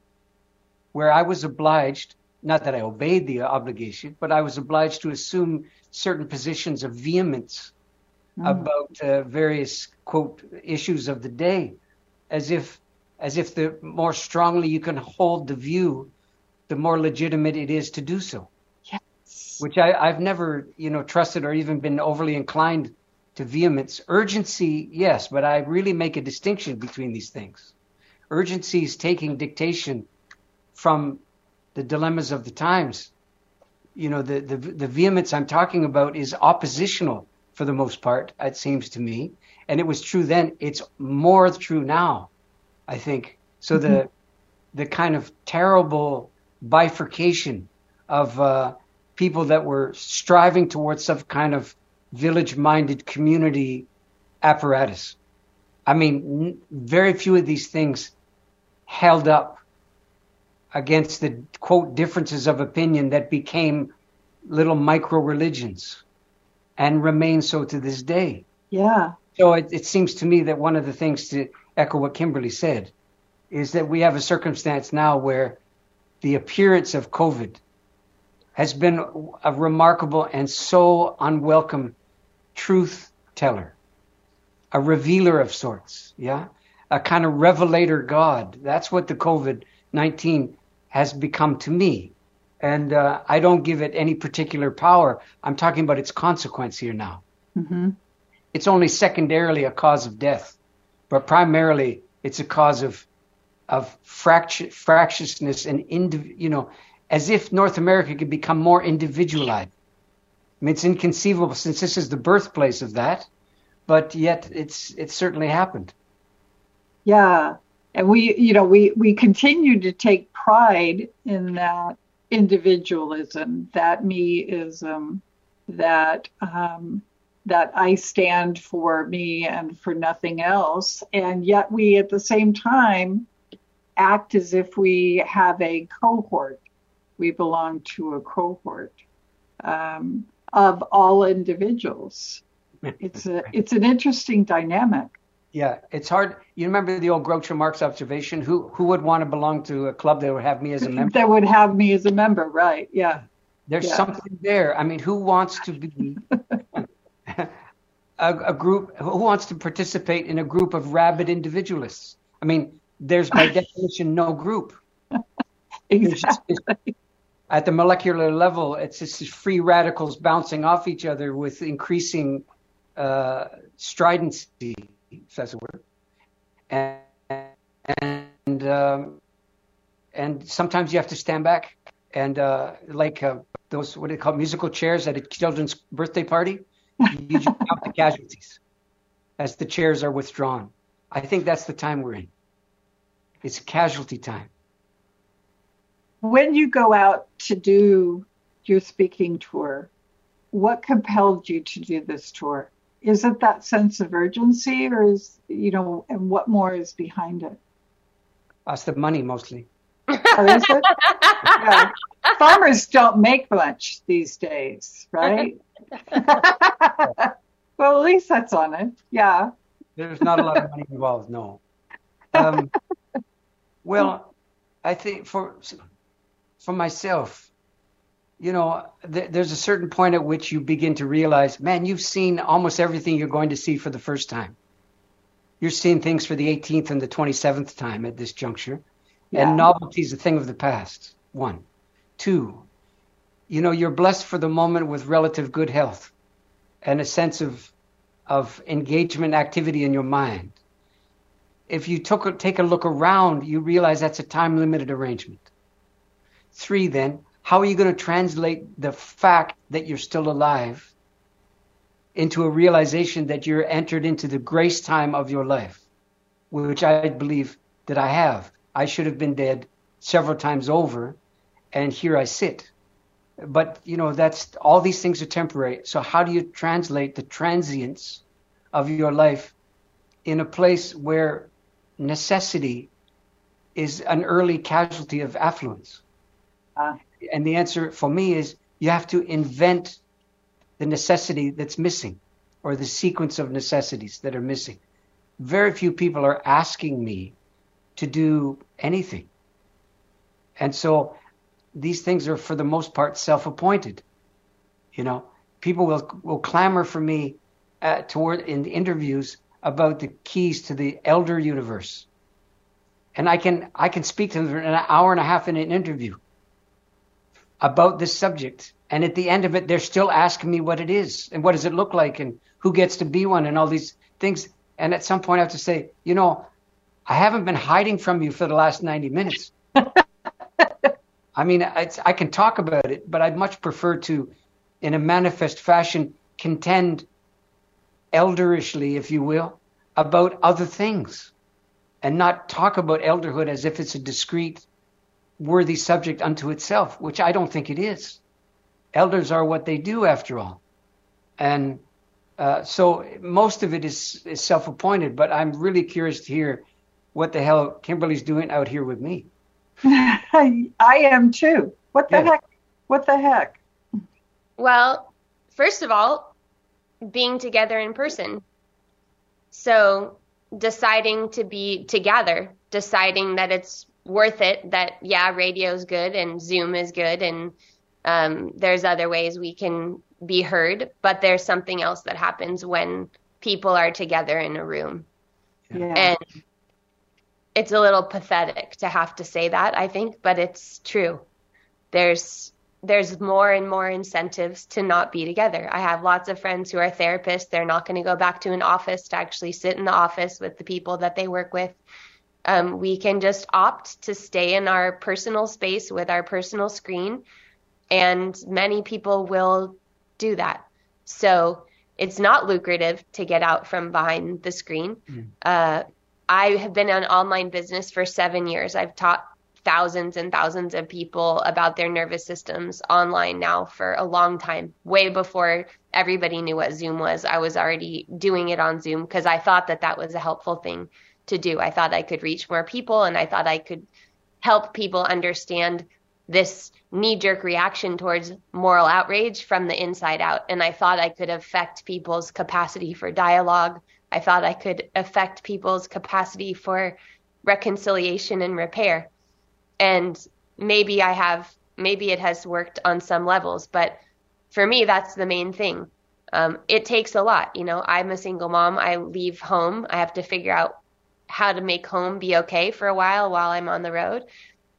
Speaker 1: where I was obliged, not that I obeyed the obligation, but I was obliged to assume certain positions of vehemence mm. about uh, various quote issues of the day, as if as if the more strongly you can hold the view, the more legitimate it is to do so.
Speaker 5: Yes.
Speaker 1: Which I, I've never, you know, trusted or even been overly inclined to vehemence. Urgency, yes, but I really make a distinction between these things. Urgency is taking dictation from the dilemmas of the times. You know, the, the, the vehemence I'm talking about is oppositional for the most part, it seems to me. And it was true then. It's more true now, I think. So mm-hmm. the, the kind of terrible bifurcation of uh, people that were striving towards some kind of village minded community apparatus. I mean, very few of these things held up against the quote differences of opinion that became little micro religions and remain so to this day.
Speaker 5: Yeah.
Speaker 1: So it, it seems to me that one of the things to echo what Kimberly said is that we have a circumstance now where the appearance of COVID has been a remarkable and so unwelcome truth teller, a revealer of sorts, yeah, a kind of revelator God. That's what the COVID 19 has become to me. And uh, I don't give it any particular power. I'm talking about its consequence here now.
Speaker 5: Mm-hmm.
Speaker 1: It's only secondarily a cause of death, but primarily it's a cause of of fracti- fractiousness and indiv- you know, as if North America could become more individualized. I mean, it's inconceivable since this is the birthplace of that, but yet it's it's certainly happened.
Speaker 5: Yeah, and we, you know, we we continue to take pride in that individualism, that meism, that um, that I stand for me and for nothing else, and yet we at the same time act as if we have a cohort. We belong to a cohort. Um, of all individuals. It's a it's an interesting dynamic.
Speaker 1: Yeah, it's hard. You remember the old Groucho Marx observation? Who who would want to belong to a club that would have me as a member?
Speaker 5: that would have me as a member, right? Yeah.
Speaker 1: There's
Speaker 5: yeah.
Speaker 1: something there. I mean, who wants to be a, a group? Who wants to participate in a group of rabid individualists? I mean, there's by definition no group.
Speaker 5: exactly
Speaker 1: at the molecular level, it's just free radicals bouncing off each other with increasing uh, stridency, if that's a word. And and um, and sometimes you have to stand back and uh, like uh, those what do they call musical chairs at a children's birthday party. You just count the casualties as the chairs are withdrawn. I think that's the time we're in. It's casualty time.
Speaker 5: When you go out to do your speaking tour, what compelled you to do this tour? Is it that sense of urgency, or is you know, and what more is behind it?
Speaker 1: That's the money mostly.
Speaker 5: Oh, is it? yeah. Farmers don't make much these days, right? well, at least that's on it. Yeah.
Speaker 1: There's not a lot of money involved, no. Um, well, I think for for myself, you know, th- there's a certain point at which you begin to realize, man, you've seen almost everything you're going to see for the first time. You're seeing things for the 18th and the 27th time at this juncture,
Speaker 5: Yeah.
Speaker 1: and novelty is a thing of the past. One, two, you know, you're blessed for the moment with relative good health and a sense of of engagement activity in your mind. If you took a, take a look around, you realize that's a time limited arrangement. Three, then, how are you going to translate the fact that you're still alive into a realization that you're entered into the grace time of your life, which I believe that I have. I should have been dead several times over, and here I sit. But you know, that's all these things are temporary. So how do you translate the transience of your life in a place where necessity is an early casualty of affluence?
Speaker 5: Uh,
Speaker 1: And the answer for me is you have to invent the necessity that's missing or the sequence of necessities that are missing. Very few people are asking me to do anything. And so these things are for the most part self-appointed. You know, people will will clamor for me uh, toward in interviews about the keys to the elder universe. And I can I can speak to them for an hour and a half in an interview about this subject. And at the end of it, they're still asking me what it is and what does it look like and who gets to be one and all these things. And at some point, I have to say, you know, I haven't been hiding from you for the last 90 minutes. I mean, it's, I can talk about it, but I'd much prefer to, in a manifest fashion, contend elderishly, if you will, about other things and not talk about elderhood as if it's a discrete, worthy subject unto itself, which I don't think it is. Elders are what they do, after all. And uh, so most of it is, is self appointed, but I'm really curious to hear what the hell Kimberly's doing out here with me.
Speaker 5: I am too. What the
Speaker 1: Yeah.
Speaker 5: heck? What the heck?
Speaker 6: Well, first of all, being together in person. So deciding to be together, deciding that it's worth it, that, yeah, radio is good and Zoom is good and um, there's other ways we can be heard, but there's something else that happens when people are together in a room.
Speaker 5: Yeah.
Speaker 6: And it's a little pathetic to have to say that, I think, but it's true. There's there's more and more incentives to not be together. I have lots of friends who are therapists. They're not going to go back to an office to actually sit in the office with the people that they work with. Um, we can just opt to stay in our personal space with our personal screen, and many people will do that. So it's not lucrative to get out from behind the screen. Uh, I have been an online business for seven years. I've taught thousands and thousands of people about their nervous systems online now for a long time, way before everybody knew what Zoom was. I was already doing it on Zoom because I thought that that was a helpful thing to do. I thought I could reach more people and I thought I could help people understand this knee jerk reaction towards moral outrage from the inside out. And I thought I could affect people's capacity for dialogue. I thought I could affect people's capacity for reconciliation and repair. And maybe I have, maybe it has worked on some levels, but for me, that's the main thing. Um, it takes a lot. You know, I'm a single mom. I leave home. I have to figure out how to make home be okay for a while while I'm on the road.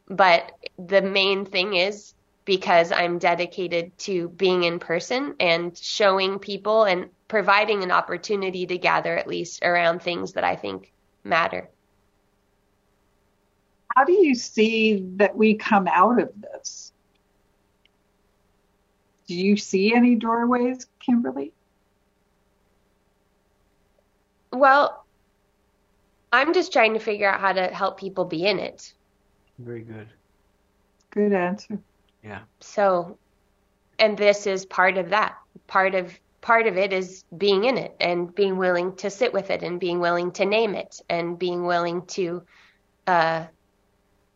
Speaker 6: But the main thing is because I'm dedicated to being in person and showing people and providing an opportunity to gather at least around things that I think matter.
Speaker 5: How do you see that we come out of this? Do you see any doorways, Kimberly?
Speaker 6: Well, I'm just trying to figure out how to help people be in it.
Speaker 1: Very good.
Speaker 5: Good answer.
Speaker 1: Yeah.
Speaker 6: So, and this is part of that. Part of part of it is being in it and being willing to sit with it and being willing to name it and being willing to uh,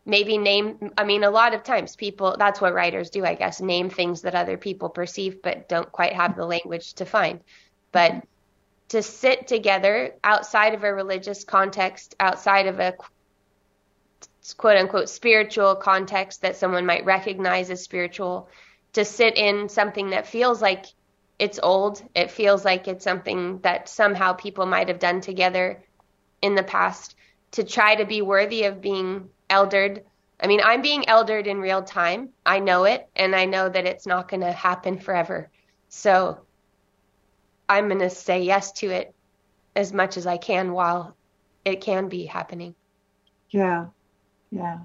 Speaker 6: maybe name i mean a lot of times people that's what writers do i guess name things that other people perceive but don't quite have the language to find but to sit together outside of a religious context outside of a quote unquote spiritual context that someone might recognize as spiritual to sit in something that feels like it's old it feels like it's something that somehow people might have done together in the past to try to be worthy of being eldered. I mean, I'm being eldered in real time. I know it, and I know that it's not going to happen forever. So I'm going to say yes to it as much as I can while it can be happening.
Speaker 5: Yeah. Yeah.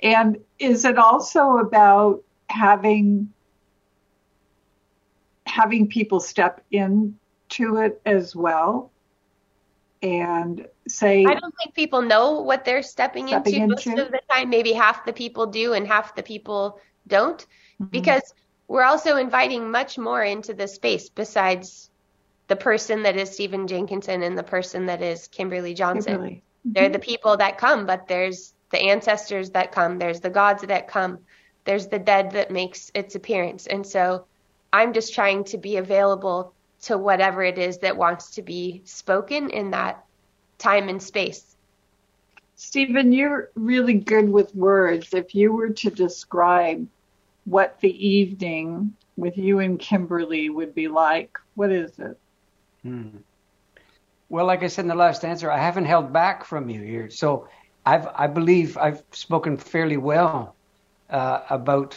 Speaker 5: And is it also about having having people step into it as well and say
Speaker 6: I don't think people know what they're stepping, stepping into, into, most of the time. Maybe half the people do and half the people don't mm-hmm. because we're also inviting much more into the space besides the person that is Stephen Jenkinson and the person that is Kimberly Johnson. Kimberly. Mm-hmm. They're the people that come, but there's the ancestors that come, there's the gods that come, there's the dead that makes its appearance. And so I'm just trying to be available to whatever it is that wants to be spoken in that time and space.
Speaker 5: Stephen, you're really good with words. If you were to describe what the evening with you and Kimberly would be like, what is it?
Speaker 1: Hmm. Well, like I said in the last answer, I haven't held back from you here. So I've, I believe I've spoken fairly well uh, about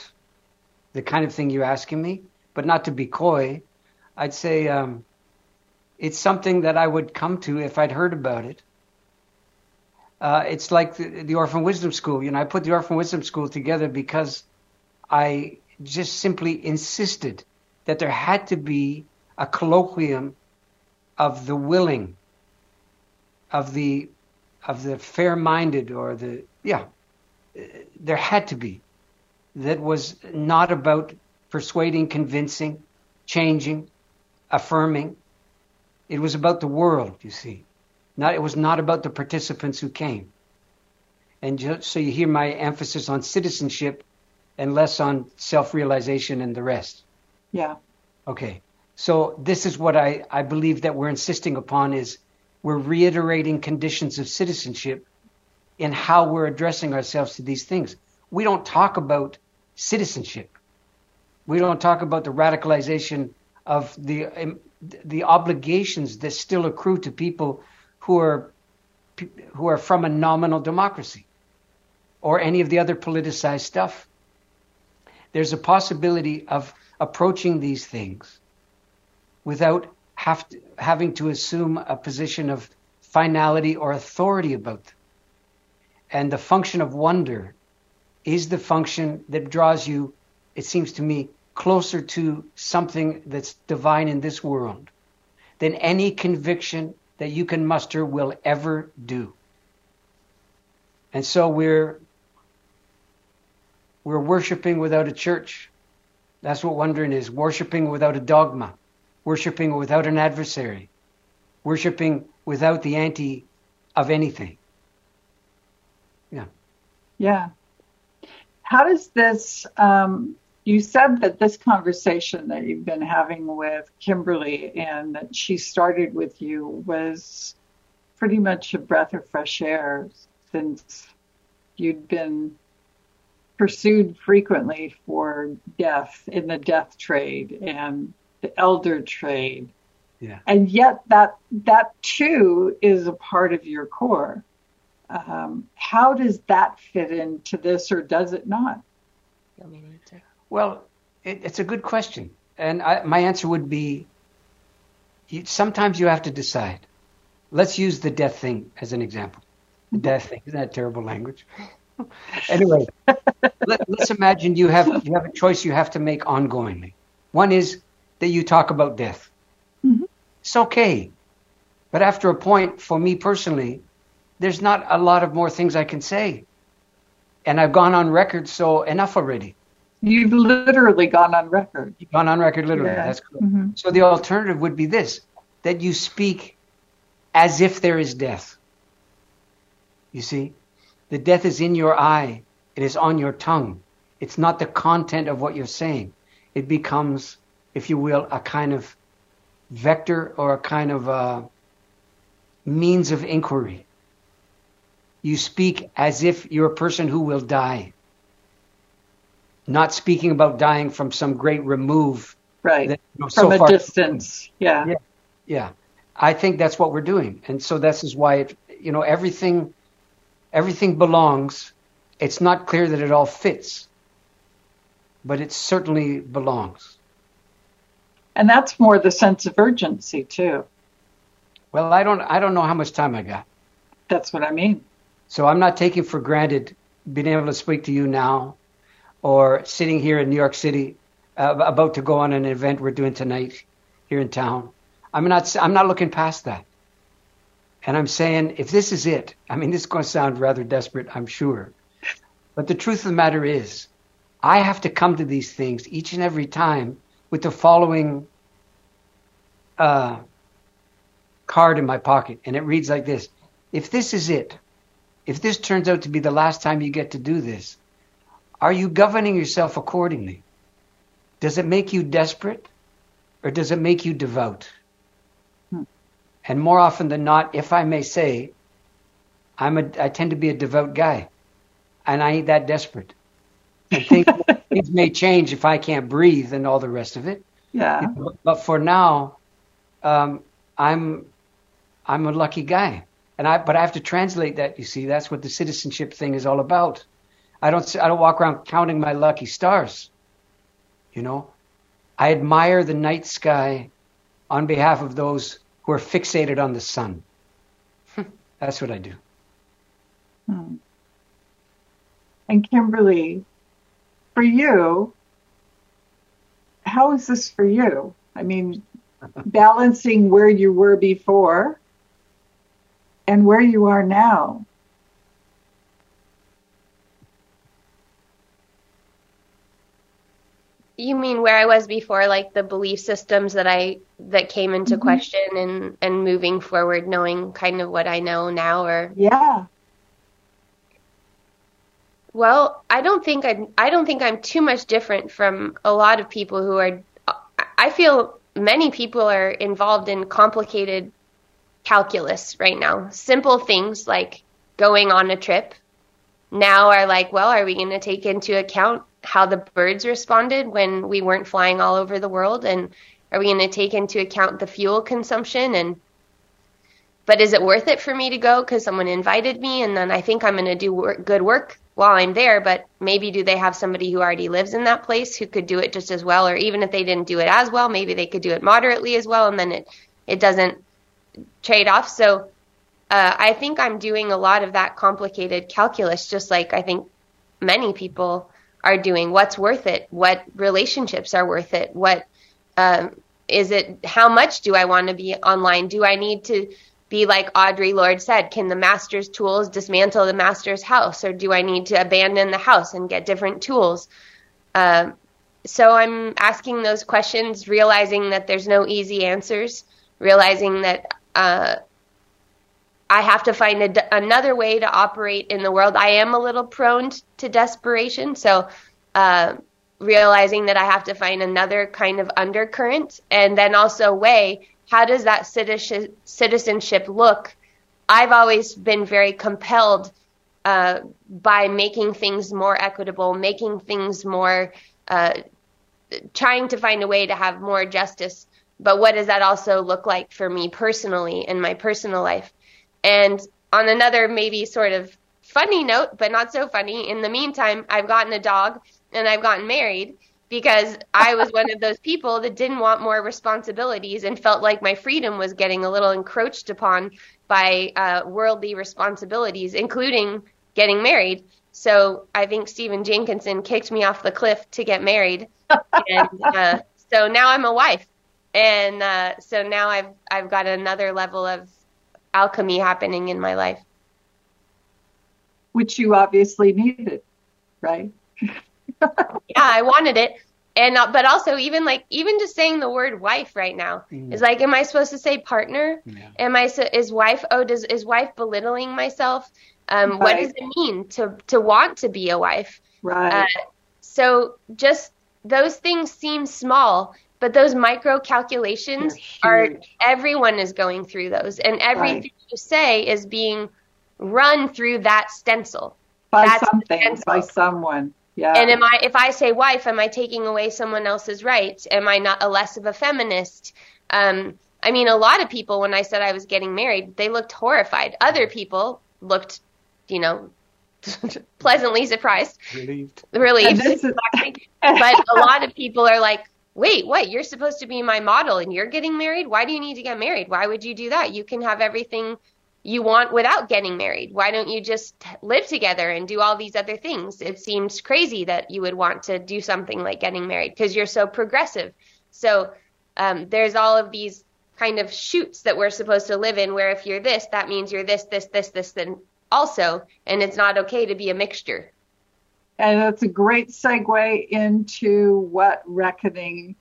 Speaker 1: the kind of thing you're asking me, but not to be coy. I'd say um, it's something that I would come to if I'd heard about it. Uh, it's like the, the, Orphan Wisdom School. You know, I put the Orphan Wisdom School together because I just simply insisted that there had to be a colloquium of the willing, of the of the fair-minded, or the yeah, there had to be that was not about persuading, convincing, changing, affirming. It was about the world, you see. Not, it was not about the participants who came. And just, so you hear my emphasis on citizenship and less on self realization and the rest.
Speaker 5: Yeah.
Speaker 1: Okay. So this is what I, I believe that we're insisting upon is we're reiterating conditions of citizenship in how we're addressing ourselves to these things. We don't talk about citizenship. We don't talk about the radicalization of the um, the obligations that still accrue to people who are who are from a nominal democracy or any of the other politicized stuff. There's a possibility of approaching these things without to, having to assume a position of finality or authority about them. And the function of wonder is the function that draws you, it seems to me, closer to something that's divine in this world than any conviction that you can muster will ever do. And so we're we're worshiping without a church. That's what wondering is, worshiping without a dogma, worshiping without an adversary, worshiping without the anti of anything. Yeah.
Speaker 5: Yeah. How does this um, you said that this conversation that you've been having with Kimberly and that she started with you was pretty much a breath of fresh air since you'd been pursued frequently for death in the death trade and the elder trade.
Speaker 1: Yeah.
Speaker 5: And yet that that too is a part of your core. Um, how does that fit into this or does it not?
Speaker 1: Well, it, it's a good question. And I, my answer would be you, sometimes you have to decide. Let's use the death thing as an example. The death thing. Isn't that terrible language? anyway, let, us imagine you have you have a choice you have to make ongoingly. One is that you talk about death. Mm-hmm. It's okay. But after a point, for me personally, there's not a lot of more things I can say. And I've gone on record, so enough already.
Speaker 5: You've literally gone on record.
Speaker 1: You've gone on record, literally. Yeah. That's cool. Mm-hmm. So the alternative would be this that you speak as if there is death. You see? The death is in your eye, it is on your tongue. It's not the content of what you're saying. It becomes, if you will, a kind of vector or a kind of uh, means of inquiry. You speak as if you're a person who will die, not speaking about dying from some great remove.
Speaker 5: Right. That, you know, from so a far, distance. Yeah.
Speaker 1: yeah. Yeah. I think that's what we're doing. And so this is why it, you know, everything, everything belongs. It's not clear that it all fits, but it certainly belongs.
Speaker 5: And that's more the sense of urgency too.
Speaker 1: Well, I don't, I don't know how much time I got.
Speaker 5: That's what I mean.
Speaker 1: So I'm not taking for granted being able to speak to you now or sitting here in New York City uh, about to go on an event we're doing tonight here in town. I'm not, I'm not looking past that. And I'm saying, if this is it, I mean, this is going to sound rather desperate, I'm sure. But the truth of the matter is, I have to come to these things each and every time with the following uh, card in my pocket. And it reads like this If this is it, if this turns out to be the last time you get to do this, are you governing yourself accordingly? Does it make you desperate or does it make you devout? And more often than not, if I may say, I'm a, I tend to be a devout guy, and I ain't that desperate. And things, things may change if I can't breathe and all the rest of it.
Speaker 5: Yeah.
Speaker 1: But for now, um, I'm I'm a lucky guy, and I but I have to translate that. You see, that's what the citizenship thing is all about. I don't I don't walk around counting my lucky stars. You know, I admire the night sky on behalf of those who are fixated on the sun. That's what I do.
Speaker 5: Hmm. And Kimberly, for you, how is this for you? I mean, balancing where you were before and where you are now.
Speaker 6: You mean where I was before, like the belief systems that I that came into mm-hmm. question and and moving forward, knowing kind of what I know now, or
Speaker 5: yeah.
Speaker 6: Well, I don't think I I don't think I'm too much different from a lot of people who are. I feel many people are involved in complicated calculus right now. Simple things like going on a trip now are like, well, are we going to take into account how the birds responded when we weren't flying all over the world and are we going to take into account the fuel consumption and but is it worth it for me to go because someone invited me and then i think i'm going to do good work while i'm there but maybe do they have somebody who already lives in that place who could do it just as well? Or even if they didn't do it as well maybe they could do it moderately as well and then it it doesn't trade off. So uh, i think i'm doing a lot of that complicated calculus just like i think many people are doing, what's worth it, what relationships are worth it, what um, is it, how much do I want to be online? Do I need to be like Audre Lorde said, can the master's tools dismantle the master's house, or do I need to abandon the house and get different tools? Um, so I'm asking those questions, realizing that there's no easy answers, realizing that uh, I have to find another way to operate in the world. I am a little prone to desperation, so uh, realizing that I have to find another kind of undercurrent, and then also weigh how does that citizenship look. I've always been very compelled uh, by making things more equitable, making things more, uh, trying to find a way to have more justice. But what does that also look like for me personally in my personal life? And on another, maybe sort of funny note, but not so funny, in the meantime, I've gotten a dog and I've gotten married because I was one of those people that didn't want more responsibilities and felt like my freedom was getting a little encroached upon by uh, worldly responsibilities, including getting married. So I think Stephen Jenkinson kicked me off the cliff to get married. and uh, so now I'm a wife, and uh, so now I've I've got another level of alchemy happening in my life,
Speaker 5: which you obviously needed, right?
Speaker 6: yeah, I wanted it. And uh, but also even like even just saying the word wife right now mm. is like, am I supposed to say partner? Yeah. Am I so, is wife? Oh, does is wife belittling myself? Um, right. What does it mean to to want to be a wife?
Speaker 5: Right. Uh,
Speaker 6: so just those things seem small, but those micro calculations are everyone is going through those, and everything right. you say is being run through that stencil
Speaker 5: by That's something, by someone. Yeah.
Speaker 6: And am I, if I say wife, am I taking away someone else's rights? Am I not a less of a feminist? Um, I mean, a lot of people, when I said I was getting married, they looked horrified. Other people looked, you know, pleasantly surprised.
Speaker 1: Relieved.
Speaker 6: Relieved. Exactly. but a lot of people are like, wait, what? You're supposed to be my model and you're getting married? Why do you need to get married? Why would you do that? You can have everything you want without getting married? Why don't you just live together and do all these other things? It seems crazy that you would want to do something like getting married because you're so progressive. So um, there's all of these kind of shoots that we're supposed to live in where if you're this, that means you're this, this, this, this, then also, and it's not okay to be a mixture.
Speaker 5: And that's a great segue into what reckoning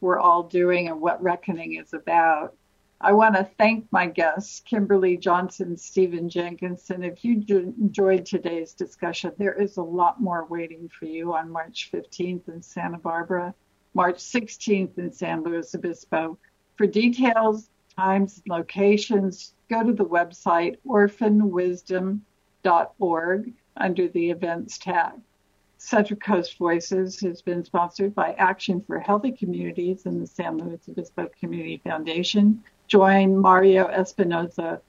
Speaker 5: we're all doing and what reckoning is about. I want to thank my guests, Kimberly Johnson, Stephen Jenkinson. If you enjoyed today's discussion, there is a lot more waiting for you on March 15th in Santa Barbara, March 16th in San Luis Obispo. For details, times, and locations, go to the website orphanwisdom.org under the events tab. Central Coast Voices has been sponsored by Action for Healthy Communities and the San Luis Obispo Community Foundation join Mario Espinoza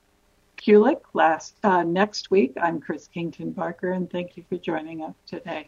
Speaker 5: Kulik last uh, next week. I'm Chris Kington Barker, and thank you for joining us today.